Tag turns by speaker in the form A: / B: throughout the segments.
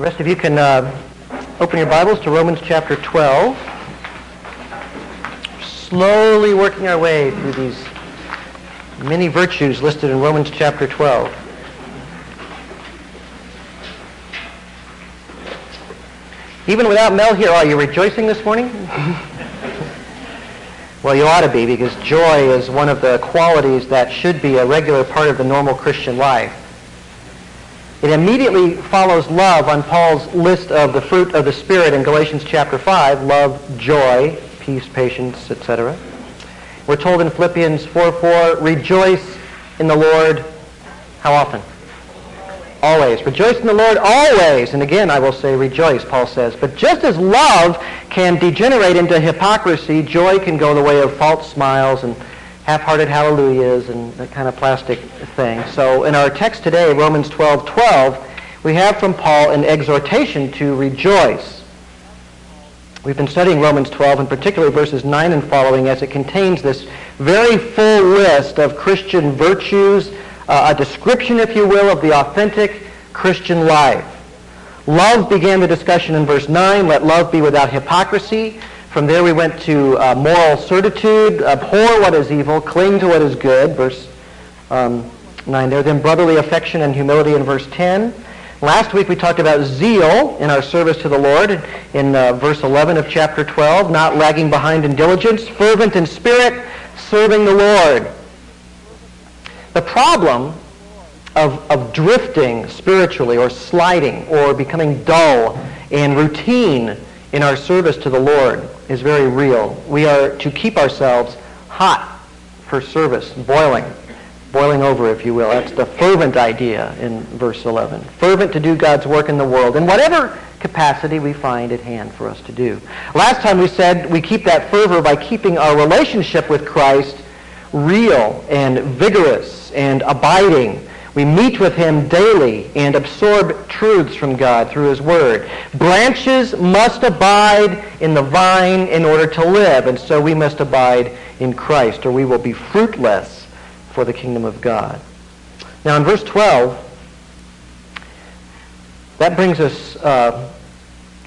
A: The rest of you can uh, open your Bibles to Romans chapter 12. Slowly working our way through these many virtues listed in Romans chapter 12. Even without Mel here, are you rejoicing this morning? well, you ought to be because joy is one of the qualities that should be a regular part of the normal Christian life. It immediately follows love on Paul's list of the fruit of the Spirit in Galatians chapter 5, love, joy, peace, patience, etc. We're told in Philippians 4:4, rejoice in the Lord how often? Always. Rejoice in the Lord always. And again, I will say rejoice, Paul says. But just as love can degenerate into hypocrisy, joy can go the way of false smiles and half-hearted hallelujahs and that kind of plastic thing. So in our text today, Romans 12, 12, we have from Paul an exhortation to rejoice. We've been studying Romans 12, and particularly verses 9 and following, as it contains this very full list of Christian virtues, uh, a description, if you will, of the authentic Christian life. Love began the discussion in verse 9. Let love be without hypocrisy. From there we went to uh, moral certitude, abhor what is evil, cling to what is good, verse um, 9 there. Then brotherly affection and humility in verse 10. Last week we talked about zeal in our service to the Lord in uh, verse 11 of chapter 12, not lagging behind in diligence, fervent in spirit, serving the Lord. The problem of, of drifting spiritually or sliding or becoming dull and routine in our service to the Lord is very real. We are to keep ourselves hot for service, boiling, boiling over, if you will. That's the fervent idea in verse 11. Fervent to do God's work in the world in whatever capacity we find at hand for us to do. Last time we said we keep that fervor by keeping our relationship with Christ real and vigorous and abiding we meet with him daily and absorb truths from God through his word. Branches must abide in the vine in order to live, and so we must abide in Christ, or we will be fruitless for the kingdom of God. Now in verse 12, that brings us uh,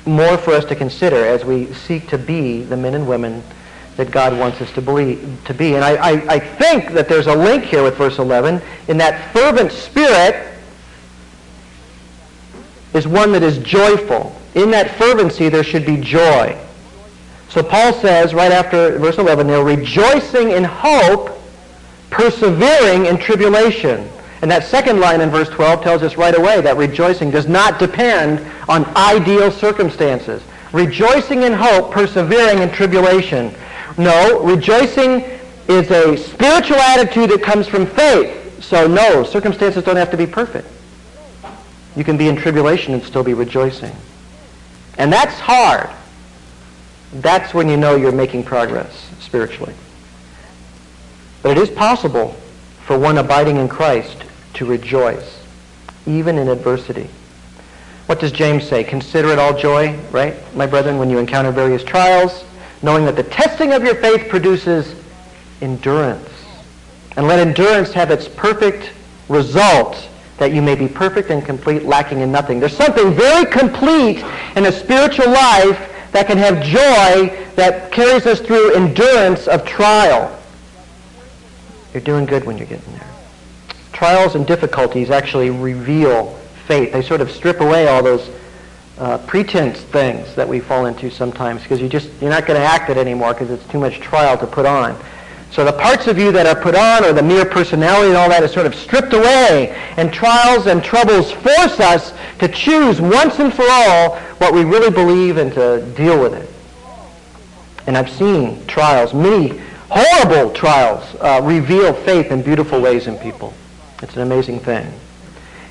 A: more for us to consider as we seek to be the men and women that God wants us to, believe, to be. And I, I, I think that there's a link here with verse 11 in that fervent spirit is one that is joyful. In that fervency, there should be joy. So Paul says right after verse 11 they're rejoicing in hope, persevering in tribulation. And that second line in verse 12 tells us right away that rejoicing does not depend on ideal circumstances. Rejoicing in hope, persevering in tribulation. No, rejoicing is a spiritual attitude that comes from faith. So no, circumstances don't have to be perfect. You can be in tribulation and still be rejoicing. And that's hard. That's when you know you're making progress spiritually. But it is possible for one abiding in Christ to rejoice, even in adversity. What does James say? Consider it all joy, right, my brethren, when you encounter various trials, knowing that the testing of your faith produces endurance. And let endurance have its perfect result, that you may be perfect and complete, lacking in nothing. There's something very complete in a spiritual life that can have joy that carries us through endurance of trial. You're doing good when you're getting there. Trials and difficulties actually reveal faith. They sort of strip away all those uh, pretense things that we fall into sometimes because you just you're not going to act it anymore because it's too much trial to put on. So the parts of you that are put on or the mere personality and all that is sort of stripped away and trials and troubles force us to choose once and for all what we really believe and to deal with it. And I've seen trials, many horrible trials, uh, reveal faith in beautiful ways in people. It's an amazing thing.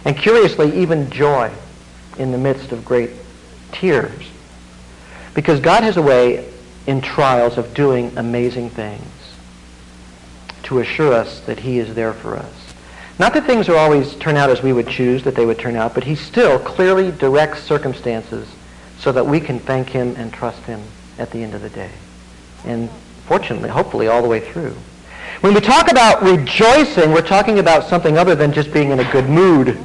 A: And curiously, even joy in the midst of great tears. Because God has a way in trials of doing amazing things to assure us that he is there for us. Not that things are always turn out as we would choose that they would turn out, but he still clearly directs circumstances so that we can thank him and trust him at the end of the day. And fortunately, hopefully, all the way through. When we talk about rejoicing, we're talking about something other than just being in a good mood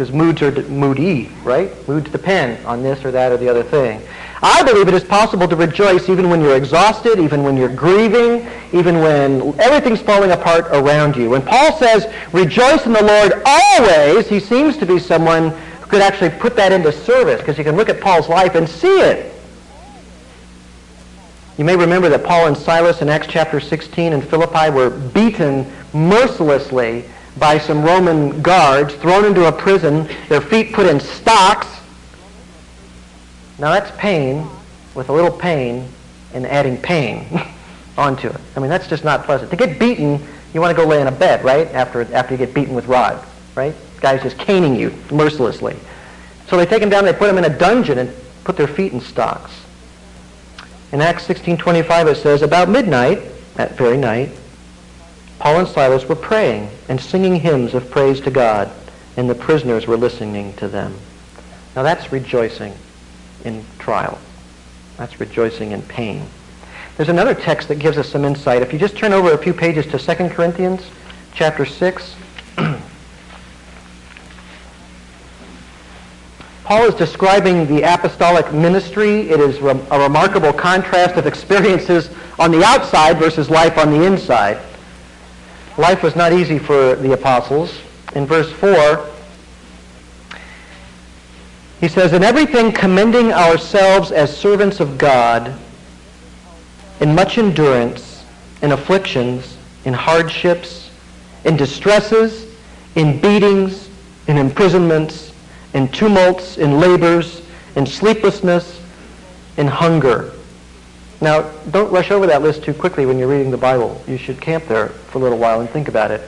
A: because moods are moody, right? Moods depend on this or that or the other thing. I believe it is possible to rejoice even when you're exhausted, even when you're grieving, even when everything's falling apart around you. When Paul says, rejoice in the Lord always, he seems to be someone who could actually put that into service because you can look at Paul's life and see it. You may remember that Paul and Silas in Acts chapter 16 in Philippi were beaten mercilessly by some Roman guards, thrown into a prison, their feet put in stocks, now that's pain with a little pain and adding pain onto it. I mean, that's just not pleasant. To get beaten, you want to go lay in a bed, right? After, after you get beaten with rods, right? Guys just caning you mercilessly. So they take him down, they put him in a dungeon and put their feet in stocks. In Acts 16.25 it says, About midnight, that very night, Paul and Silas were praying and singing hymns of praise to God, and the prisoners were listening to them. Now that's rejoicing in trial. That's rejoicing in pain. There's another text that gives us some insight. If you just turn over a few pages to 2 Corinthians chapter 6. Paul is describing the apostolic ministry. It is a remarkable contrast of experiences on the outside versus life on the inside. Life was not easy for the apostles. In verse 4, he says, In everything commending ourselves as servants of God, in much endurance, in afflictions, in hardships, in distresses, in beatings, in imprisonments, in tumults, in labors, in sleeplessness, in hunger. Now, don't rush over that list too quickly when you're reading the Bible. You should camp there for a little while and think about it.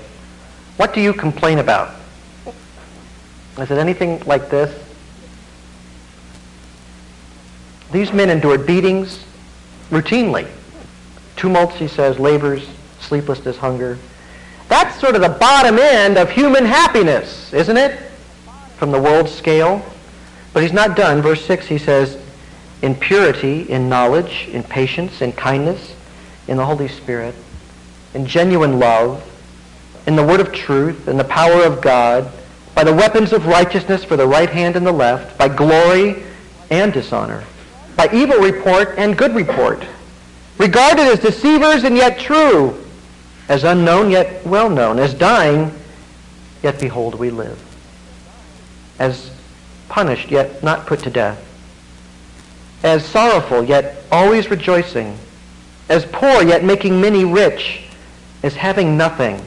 A: What do you complain about? Is it anything like this? These men endured beatings routinely. Tumults, he says, labors, sleeplessness, hunger. That's sort of the bottom end of human happiness, isn't it? From the world scale. But he's not done. Verse 6, he says, in purity, in knowledge, in patience, in kindness, in the Holy Spirit, in genuine love, in the word of truth, in the power of God, by the weapons of righteousness for the right hand and the left, by glory and dishonor by evil report and good report, regarded as deceivers and yet true, as unknown yet well known, as dying, yet behold we live, as punished yet not put to death, as sorrowful yet always rejoicing, as poor yet making many rich, as having nothing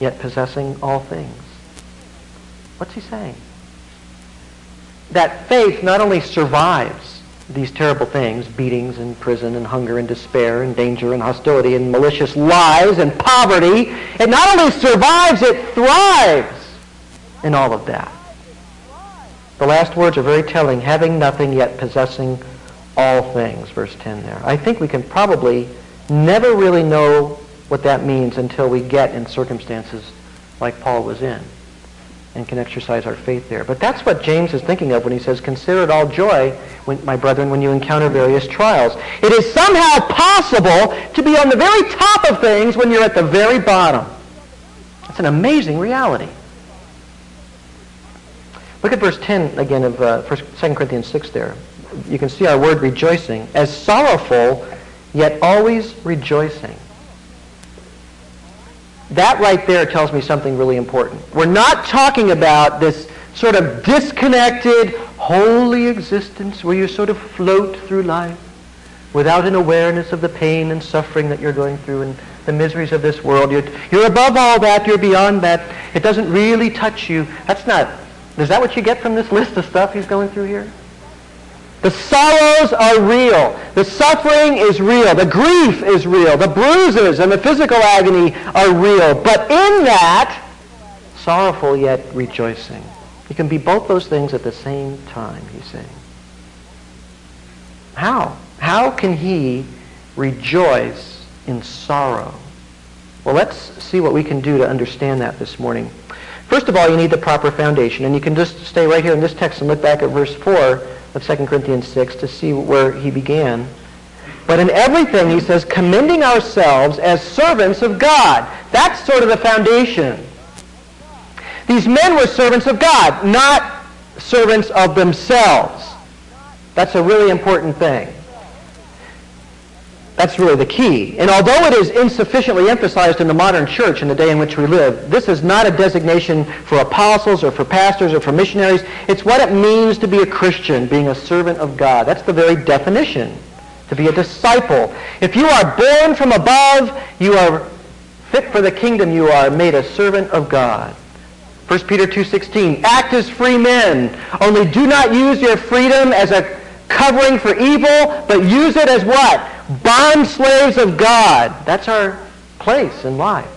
A: yet possessing all things. What's he saying? That faith not only survives, these terrible things, beatings and prison and hunger and despair and danger and hostility and malicious lies and poverty, it not only survives, it thrives in all of that. The last words are very telling, having nothing yet possessing all things, verse 10 there. I think we can probably never really know what that means until we get in circumstances like Paul was in and can exercise our faith there. But that's what James is thinking of when he says, Consider it all joy, when, my brethren, when you encounter various trials. It is somehow possible to be on the very top of things when you're at the very bottom. That's an amazing reality. Look at verse 10 again of uh, 2 Corinthians 6 there. You can see our word rejoicing. As sorrowful, yet always rejoicing. That right there tells me something really important. We're not talking about this sort of disconnected, holy existence where you sort of float through life without an awareness of the pain and suffering that you're going through and the miseries of this world. You're, you're above all that. You're beyond that. It doesn't really touch you. That's not, is that what you get from this list of stuff he's going through here? The sorrows are real. The suffering is real. The grief is real. The bruises and the physical agony are real. But in that, sorrowful yet rejoicing. You can be both those things at the same time, he's saying. How? How can he rejoice in sorrow? Well, let's see what we can do to understand that this morning. First of all, you need the proper foundation. And you can just stay right here in this text and look back at verse 4 of 2 Corinthians 6 to see where he began. But in everything, he says, commending ourselves as servants of God. That's sort of the foundation. These men were servants of God, not servants of themselves. That's a really important thing. That's really the key. And although it is insufficiently emphasized in the modern church in the day in which we live, this is not a designation for apostles or for pastors or for missionaries. It's what it means to be a Christian, being a servant of God. That's the very definition, to be a disciple. If you are born from above, you are fit for the kingdom. You are made a servant of God. 1 Peter 2.16, act as free men. Only do not use your freedom as a covering for evil, but use it as what? Bond slaves of God. That's our place in life.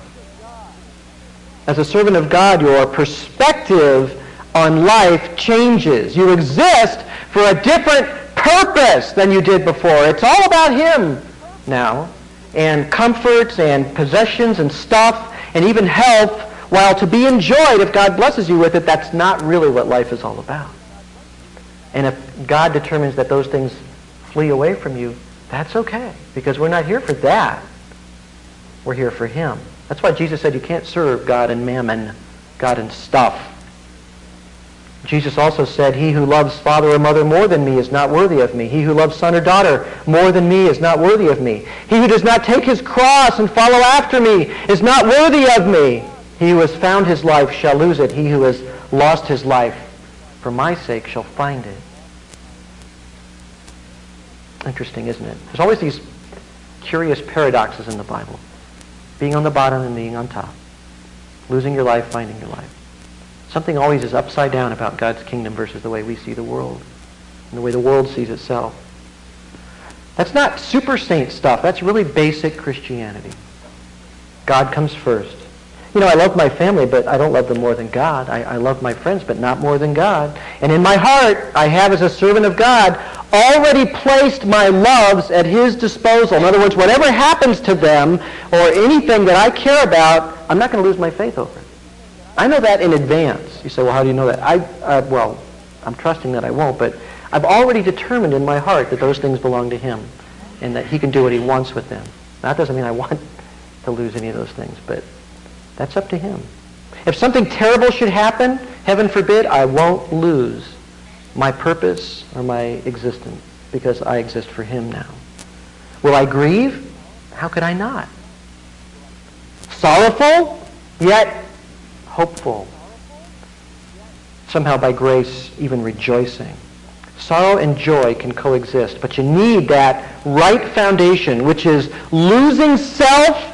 A: As a servant of God, your perspective on life changes. You exist for a different purpose than you did before. It's all about Him now. And comforts and possessions and stuff and even health, while to be enjoyed if God blesses you with it, that's not really what life is all about. And if God determines that those things flee away from you, that's okay, because we're not here for that. We're here for him. That's why Jesus said you can't serve God and mammon, God and stuff. Jesus also said, He who loves father or mother more than me is not worthy of me. He who loves son or daughter more than me is not worthy of me. He who does not take his cross and follow after me is not worthy of me. He who has found his life shall lose it. He who has lost his life for my sake shall find it. Interesting, isn't it? There's always these curious paradoxes in the Bible. Being on the bottom and being on top. Losing your life, finding your life. Something always is upside down about God's kingdom versus the way we see the world and the way the world sees itself. That's not super saint stuff. That's really basic Christianity. God comes first. You know, I love my family, but I don't love them more than God. I, I love my friends, but not more than God. And in my heart, I have as a servant of God already placed my loves at his disposal. In other words, whatever happens to them or anything that I care about, I'm not going to lose my faith over it. I know that in advance. You say, well, how do you know that? I, uh, well, I'm trusting that I won't, but I've already determined in my heart that those things belong to him and that he can do what he wants with them. That doesn't mean I want to lose any of those things, but that's up to him. If something terrible should happen, heaven forbid, I won't lose my purpose or my existence because I exist for him now. Will I grieve? How could I not? Sorrowful, yet hopeful. Somehow by grace, even rejoicing. Sorrow and joy can coexist, but you need that right foundation, which is losing self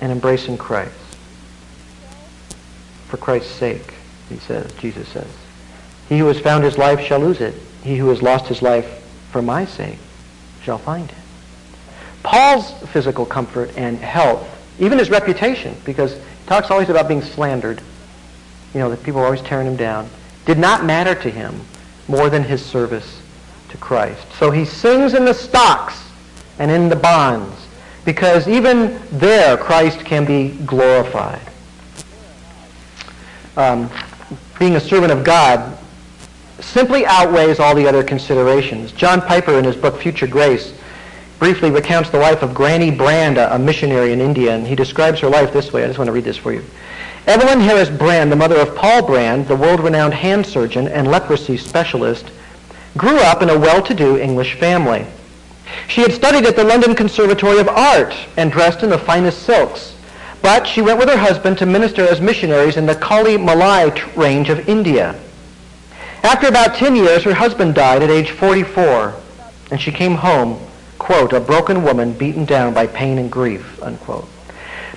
A: and embracing Christ. For Christ's sake, he says, Jesus says. He who has found his life shall lose it. He who has lost his life for my sake shall find it. Paul's physical comfort and health, even his reputation, because he talks always about being slandered, you know, that people are always tearing him down, did not matter to him more than his service to Christ. So he sings in the stocks and in the bonds because even there, Christ can be glorified. Um, being a servant of God simply outweighs all the other considerations. John Piper, in his book Future Grace, briefly recounts the life of Granny Brand, a, missionary in India, and he describes her life this way. I just want to read this for you. Evelyn Harris Brand, the mother of Paul Brand, the world-renowned hand surgeon and leprosy specialist, grew up in a well-to-do English family. She had studied at the London Conservatory of Art and dressed in the finest silks. But she went with her husband to minister as missionaries in the Kolli Malai range of India. After about 10 years, her husband died at age 44, and she came home, quote, a broken woman beaten down by pain and grief, unquote.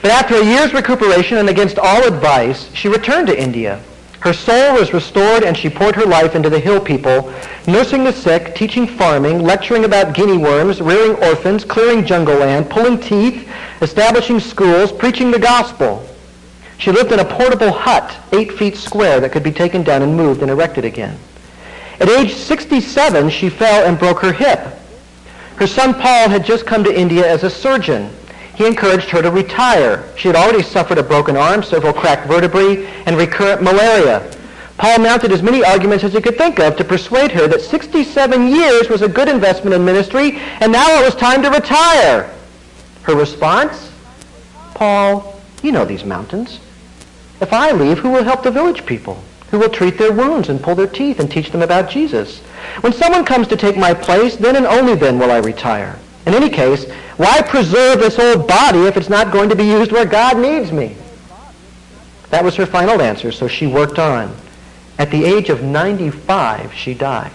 A: But after a year's recuperation and against all advice, she returned to India her soul was restored and she poured her life into the hill people, nursing the sick, teaching farming, lecturing about guinea worms, rearing orphans, clearing jungle land, pulling teeth, establishing schools, preaching the gospel. She lived in a portable hut, eight feet square, that could be taken down and moved and erected again. At age 67, she fell and broke her hip. Her son Paul had just come to India as a surgeon he encouraged her to retire. She had already suffered a broken arm, several cracked vertebrae, and recurrent malaria. Paul mounted as many arguments as he could think of to persuade her that 67 years was a good investment in ministry, and now it was time to retire. Her response? Paul, You know these mountains. If I leave, who will help the village people? Who will treat their wounds and pull their teeth and teach them about Jesus? When someone comes to take my place, then and only then will I retire. In any case, why preserve this old body if it's not going to be used where God needs me? That was her final answer, so she worked on. At the age of 95, she died.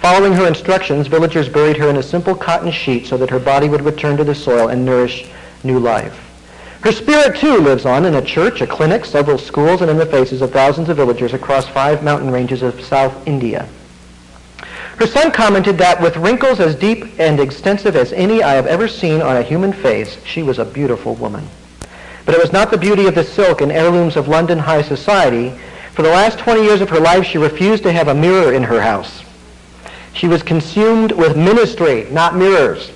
A: Following her instructions, villagers buried her in a simple cotton sheet so that her body would return to the soil and nourish new life. Her spirit, too, lives on in a church, a clinic, several schools, and in the faces of thousands of villagers across five mountain ranges of South India. Her son commented that with wrinkles as deep and extensive as any I have ever seen on a human face, she was a beautiful woman. But it was not the beauty of the silk and heirlooms of London high society. For the last 20 years of her life, she refused to have a mirror in her house. She was consumed with ministry, not mirrors.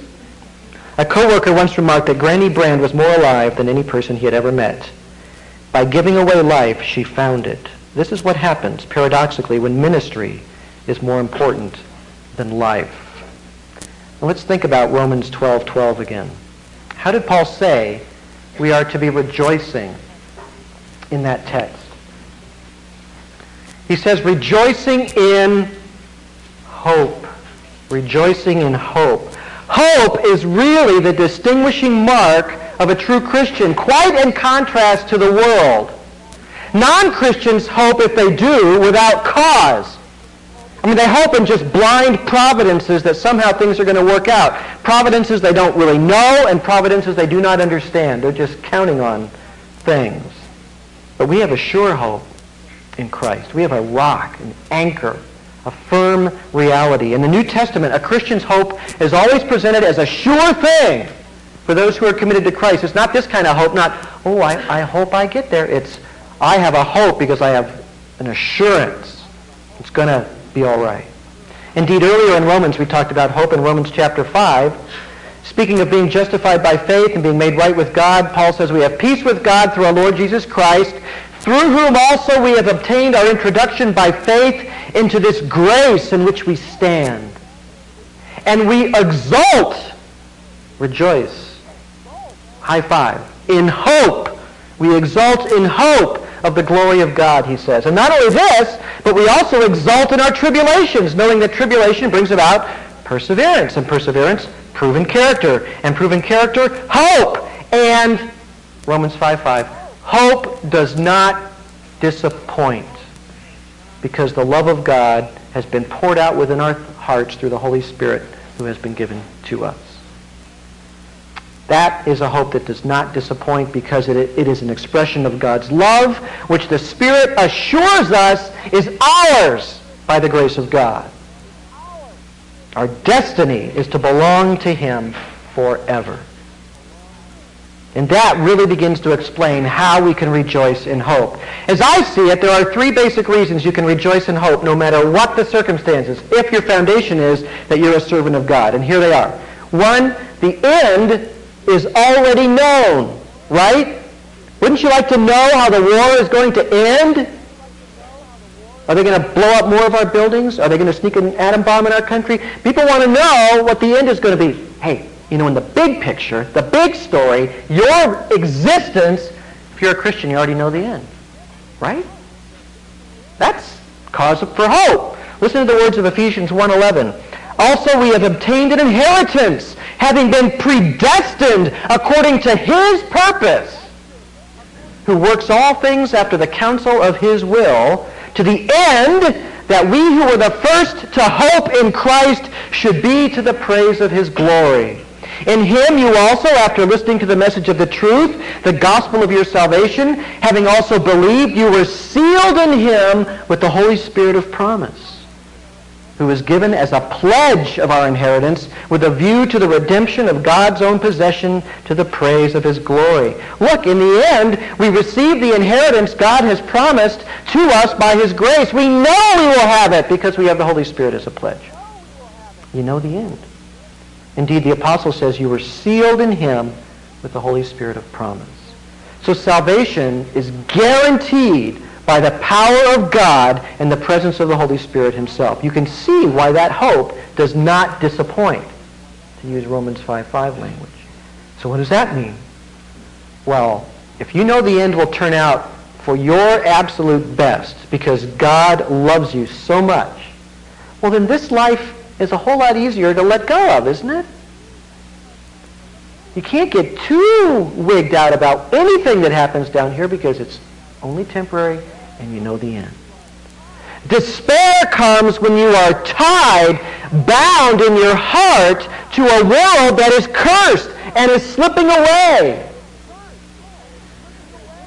A: A coworker once remarked that Granny Brand was more alive than any person he had ever met. By giving away life, she found it. This is what happens, paradoxically, when ministry is more important than life. Now let's think about Romans 12:12 12 again. How did Paul say we are to be rejoicing in that text? He says rejoicing in hope. Rejoicing in hope. Hope is really the distinguishing mark of a true Christian, quite in contrast to the world. Non-Christians hope, if they do, without cause. I mean, they hope in just blind providences that somehow things are going to work out. Providences they don't really know and providences they do not understand. They're just counting on things. But we have a sure hope in Christ. We have a rock, an anchor a firm reality. In the New Testament, a Christian's hope is always presented as a sure thing for those who are committed to Christ. It's not this kind of hope, not, oh, I, I hope I get there. It's, I have a hope because I have an assurance it's going to be all right. Indeed, earlier in Romans, we talked about hope in Romans chapter 5. Speaking of being justified by faith and being made right with God, Paul says we have peace with God through our Lord Jesus Christ, through whom also we have obtained our introduction by faith into this grace in which we stand. And we exult, rejoice, high five, in hope. We exult in hope of the glory of God, he says. And not only this, but we also exult in our tribulations, knowing that tribulation brings about perseverance, and perseverance, proven character, and proven character, hope. And Romans 5.5, hope does not disappoint because the love of God has been poured out within our hearts through the Holy Spirit who has been given to us. That is a hope that does not disappoint because it, it is an expression of God's love, which the Spirit assures us is ours by the grace of God. Our destiny is to belong to Him forever. And that really begins to explain how we can rejoice in hope. As I see it, there are three basic reasons you can rejoice in hope no matter what the circumstances, if your foundation is that you're a servant of God. And here they are. One, the end is already known, right? Wouldn't you like to know how the war is going to end? Are they going to blow up more of our buildings? Are they going to sneak an atom bomb in our country? People want to know what the end is going to be. Hey, you know, in the big picture, the big story, your existence, if you're a Christian, you already know the end. Right? That's cause for hope. Listen to the words of Ephesians 1.11. Also we have obtained an inheritance, having been predestined according to his purpose, who works all things after the counsel of his will, to the end that we who were the first to hope in Christ should be to the praise of his glory. In him you also, after listening to the message of the truth, the gospel of your salvation, having also believed, you were sealed in him with the Holy Spirit of promise, who is given as a pledge of our inheritance with a view to the redemption of God's own possession to the praise of his glory. Look, in the end, we receive the inheritance God has promised to us by his grace. We know we will have it because we have the Holy Spirit as a pledge. You know the end. Indeed, the apostle says you were sealed in him with the Holy Spirit of promise. So salvation is guaranteed by the power of God and the presence of the Holy Spirit himself. You can see why that hope does not disappoint, to use Romans 5.5 language. So what does that mean? Well, if you know the end will turn out for your absolute best because God loves you so much, well, then this life is a whole lot easier to let go of, isn't it? You can't get too wigged out about anything that happens down here because it's only temporary and you know the end. Despair comes when you are tied, bound in your heart to a world that is cursed and is slipping away.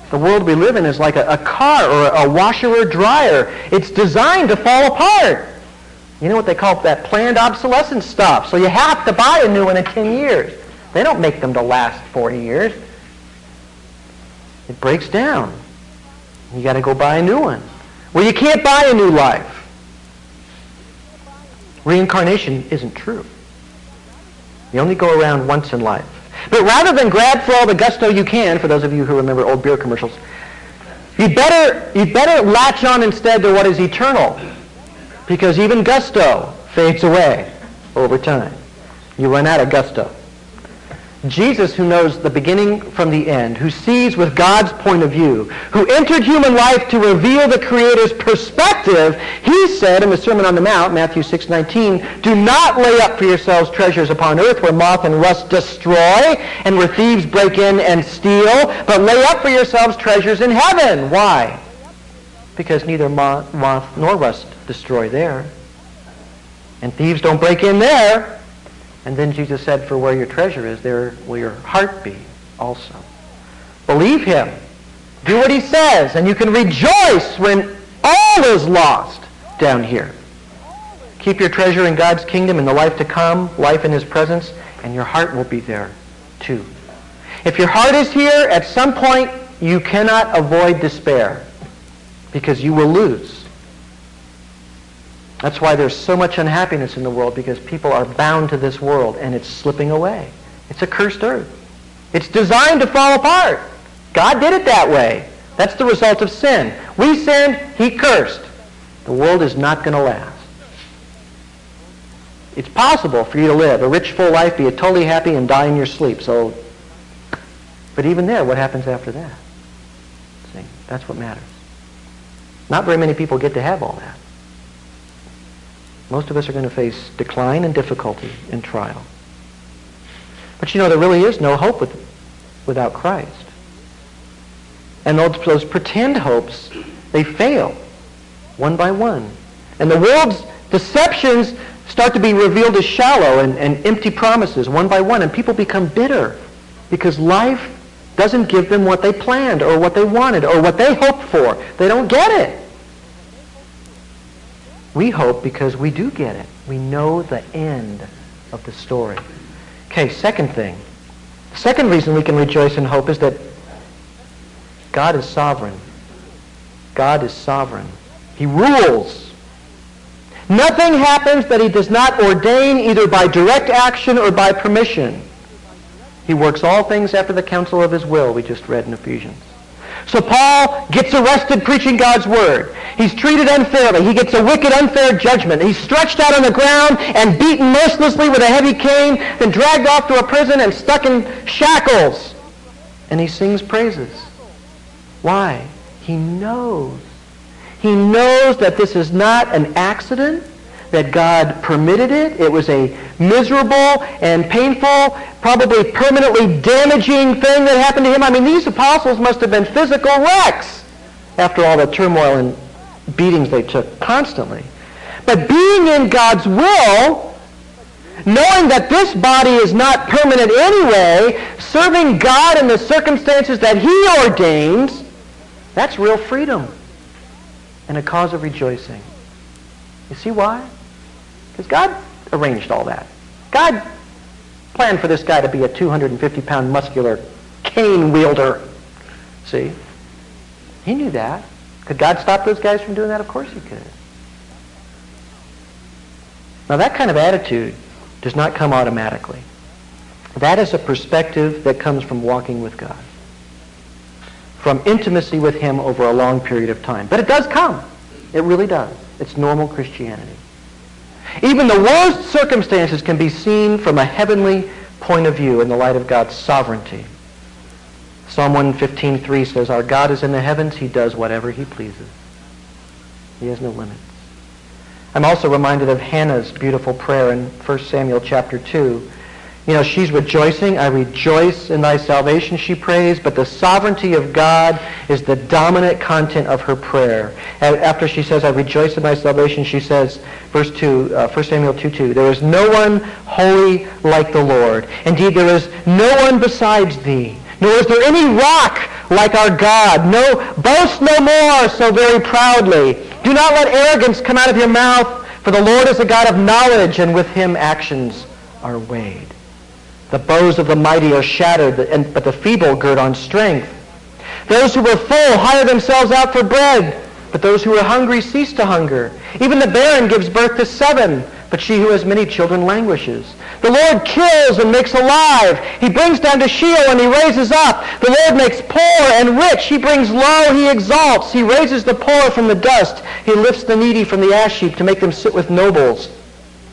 A: The world we live in is like a, a car or a washer or dryer. It's designed to fall apart. You know what they call that planned obsolescence stuff. So you have to buy a new one in 10 years. They don't make them to last 40 years. It breaks down. You got to go buy a new one. Well, you can't buy a new life. Reincarnation isn't true. You only go around once in life. But rather than grab for all the gusto you can, for those of you who remember old beer commercials, you better, you better latch on instead to what is eternal. Because even gusto fades away over time. You run out of gusto. Jesus, who knows the beginning from the end, who sees with God's point of view, who entered human life to reveal the Creator's perspective, he said in the Sermon on the Mount, Matthew 6:19, "Do not lay up for yourselves treasures upon earth where moth and rust destroy and where thieves break in and steal, but lay up for yourselves treasures in heaven." Why? Because neither moth nor rust destroy there. And thieves don't break in there. And then Jesus said, for where your treasure is, there will your heart be also. Believe him. Do what he says, and you can rejoice when all is lost down here. Keep your treasure in God's kingdom in the life to come, life in his presence, and your heart will be there too. If your heart is here, at some point you cannot avoid despair because you will lose. That's why there's so much unhappiness in the world because people are bound to this world and it's slipping away. It's a cursed earth. It's designed to fall apart. God did it that way. That's the result of sin. We sinned, he cursed. The world is not going to last. It's possible for you to live a rich, full life, be totally happy, and die in your sleep. So, but even there, what happens after that? See, that's what matters. Not very many people get to have all that. Most of us are going to face decline and difficulty and trial. But you know, there really is no hope with, without Christ. And those, those pretend hopes, they fail one by one. And the world's deceptions start to be revealed as shallow and, and empty promises one by one. And people become bitter because life doesn't give them what they planned or what they wanted or what they hoped for. They don't get it. We hope because we do get it. We know the end of the story. Okay, second thing. Second reason we can rejoice and hope is that God is sovereign. God is sovereign. He rules. Nothing happens that he does not ordain either by direct action or by permission. He works all things after the counsel of his will, we just read in Ephesians. So Paul gets arrested preaching God's word. He's treated unfairly. He gets a wicked, unfair judgment. He's stretched out on the ground and beaten mercilessly with a heavy cane, then dragged off to a prison and stuck in shackles. And he sings praises. Why? He knows. He knows that this is not an accident that God permitted it. It was a miserable and painful, probably permanently damaging thing that happened to him. I mean, these apostles must have been physical wrecks after all the turmoil and beatings they took constantly. But being in God's will, knowing that this body is not permanent anyway, serving God in the circumstances that he ordains, that's real freedom and a cause of rejoicing. You see why? Because God arranged all that. God planned for this guy to be a 250-pound muscular cane wielder. See? He knew that. Could God stop those guys from doing that? Of course he could. Now that kind of attitude does not come automatically. That is a perspective that comes from walking with God. From intimacy with him over a long period of time. But it does come. It really does. It's normal Christianity. Even the worst circumstances can be seen from a heavenly point of view in the light of God's sovereignty. Psalm 115.3 says, Our God is in the heavens. He does whatever he pleases. He has no limits. I'm also reminded of Hannah's beautiful prayer in 1 Samuel chapter 2. You know, she's rejoicing. I rejoice in thy salvation, she prays, but the sovereignty of God is the dominant content of her prayer. And after she says, I rejoice in thy salvation, she says, verse 2, uh, 1 Samuel 2, 2, There is no one holy like the Lord. Indeed, there is no one besides thee. Nor is there any rock like our God. No, boast no more so very proudly. Do not let arrogance come out of your mouth, for the Lord is a God of knowledge, and with him actions are weighed. The bows of the mighty are shattered, but the feeble gird on strength. Those who were full hire themselves out for bread, but those who are hungry cease to hunger. Even the barren gives birth to seven, but she who has many children languishes. The Lord kills and makes alive. He brings down to Sheol and he raises up. The Lord makes poor and rich. He brings low, he exalts. He raises the poor from the dust. He lifts the needy from the ash heap to make them sit with nobles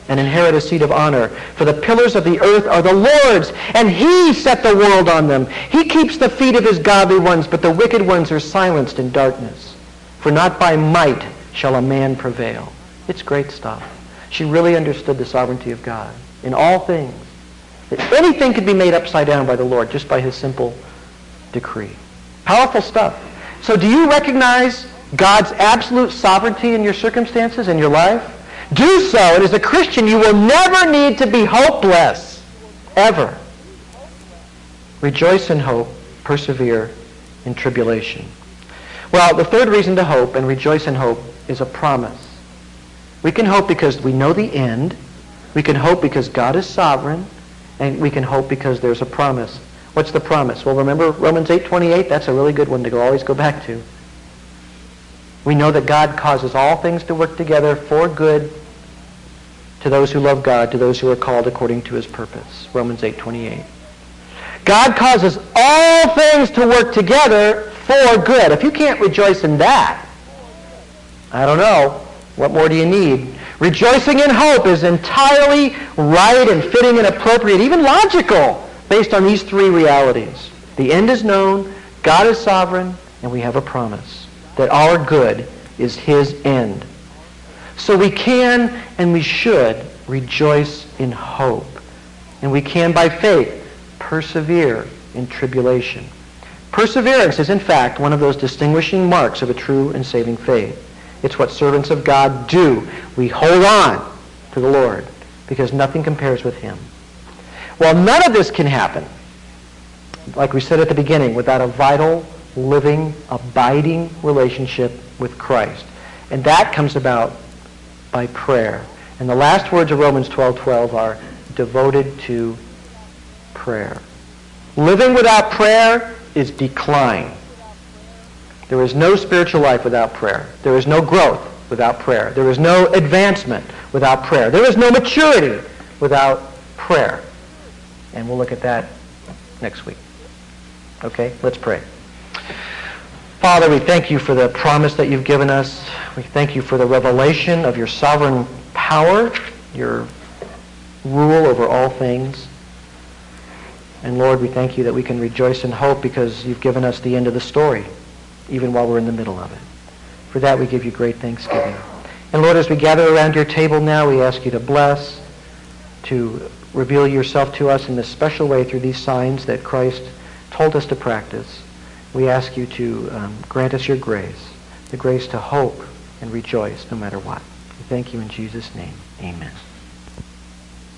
A: and inherit a seat of honor. For the pillars of the earth are the Lord's, and he set the world on them. He keeps the feet of his godly ones, but the wicked ones are silenced in darkness. For not by might shall a man prevail. It's great stuff. She really understood the sovereignty of God in all things. That anything could be made upside down by the Lord just by his simple decree. Powerful stuff. So do you recognize God's absolute sovereignty in your circumstances, in your life? Do so, and as a Christian, you will never need to be hopeless. Ever. Rejoice in hope. Persevere in tribulation. Well, the third reason to hope and rejoice in hope is a promise. We can hope because we know the end. We can hope because God is sovereign. And we can hope because there's a promise. What's the promise? Well, remember Romans 8.28? That's a really good one to always go back to. We know that God causes all things to work together for good to those who love God, to those who are called according to his purpose. Romans 8:28. God causes all things to work together for good. If you can't rejoice in that, I don't know. What more do you need? Rejoicing in hope is entirely right and fitting and appropriate, even logical, based on these three realities. The end is known, God is sovereign, and we have a promise that our good is his end. So we can and we should rejoice in hope. And we can, by faith, persevere in tribulation. Perseverance is, in fact, one of those distinguishing marks of a true and saving faith. It's what servants of God do. We hold on to the Lord because nothing compares with him. Well, none of this can happen, like we said at the beginning, without a vital living, abiding relationship with Christ. And that comes about by prayer. And the last words of Romans 12:12 12 are devoted to prayer. Living without prayer is decline. There is no spiritual life without prayer. There is no growth without prayer. There is no advancement without prayer. There is no maturity without prayer. And we'll look at that next week. Okay, let's pray. Father, we thank you for the promise that you've given us. We thank you for the revelation of your sovereign power, your rule over all things. And Lord, we thank you that we can rejoice in hope because you've given us the end of the story, even while we're in the middle of it. For that, we give you great thanksgiving. And Lord, as we gather around your table now, we ask you to bless, to reveal yourself to us in this special way through these signs that Christ told us to practice we ask you to um, grant us your grace, the grace to hope and rejoice no matter what. We thank you in Jesus' name. Amen.